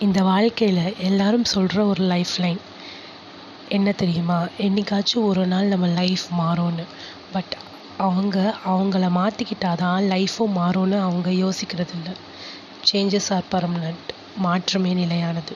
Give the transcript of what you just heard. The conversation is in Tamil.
இந்த வாழ்க்கையில் எல்லாரும் சொல்கிற ஒரு லைஃப் லைன் என்ன தெரியுமா? என்னைக்காச்சும் ஒரு நாள் நம்ம லைஃப் மாறும்னு. பட் அவங்க அவங்கள மாற்றிக்கிட்டால் தான் லைஃப்பும் மாறும்னு அவங்க யோசிக்கிறது இல்லை சேஞ்சஸ் ஆர் பர்மனண்ட் மாற்றமே நிலையானது.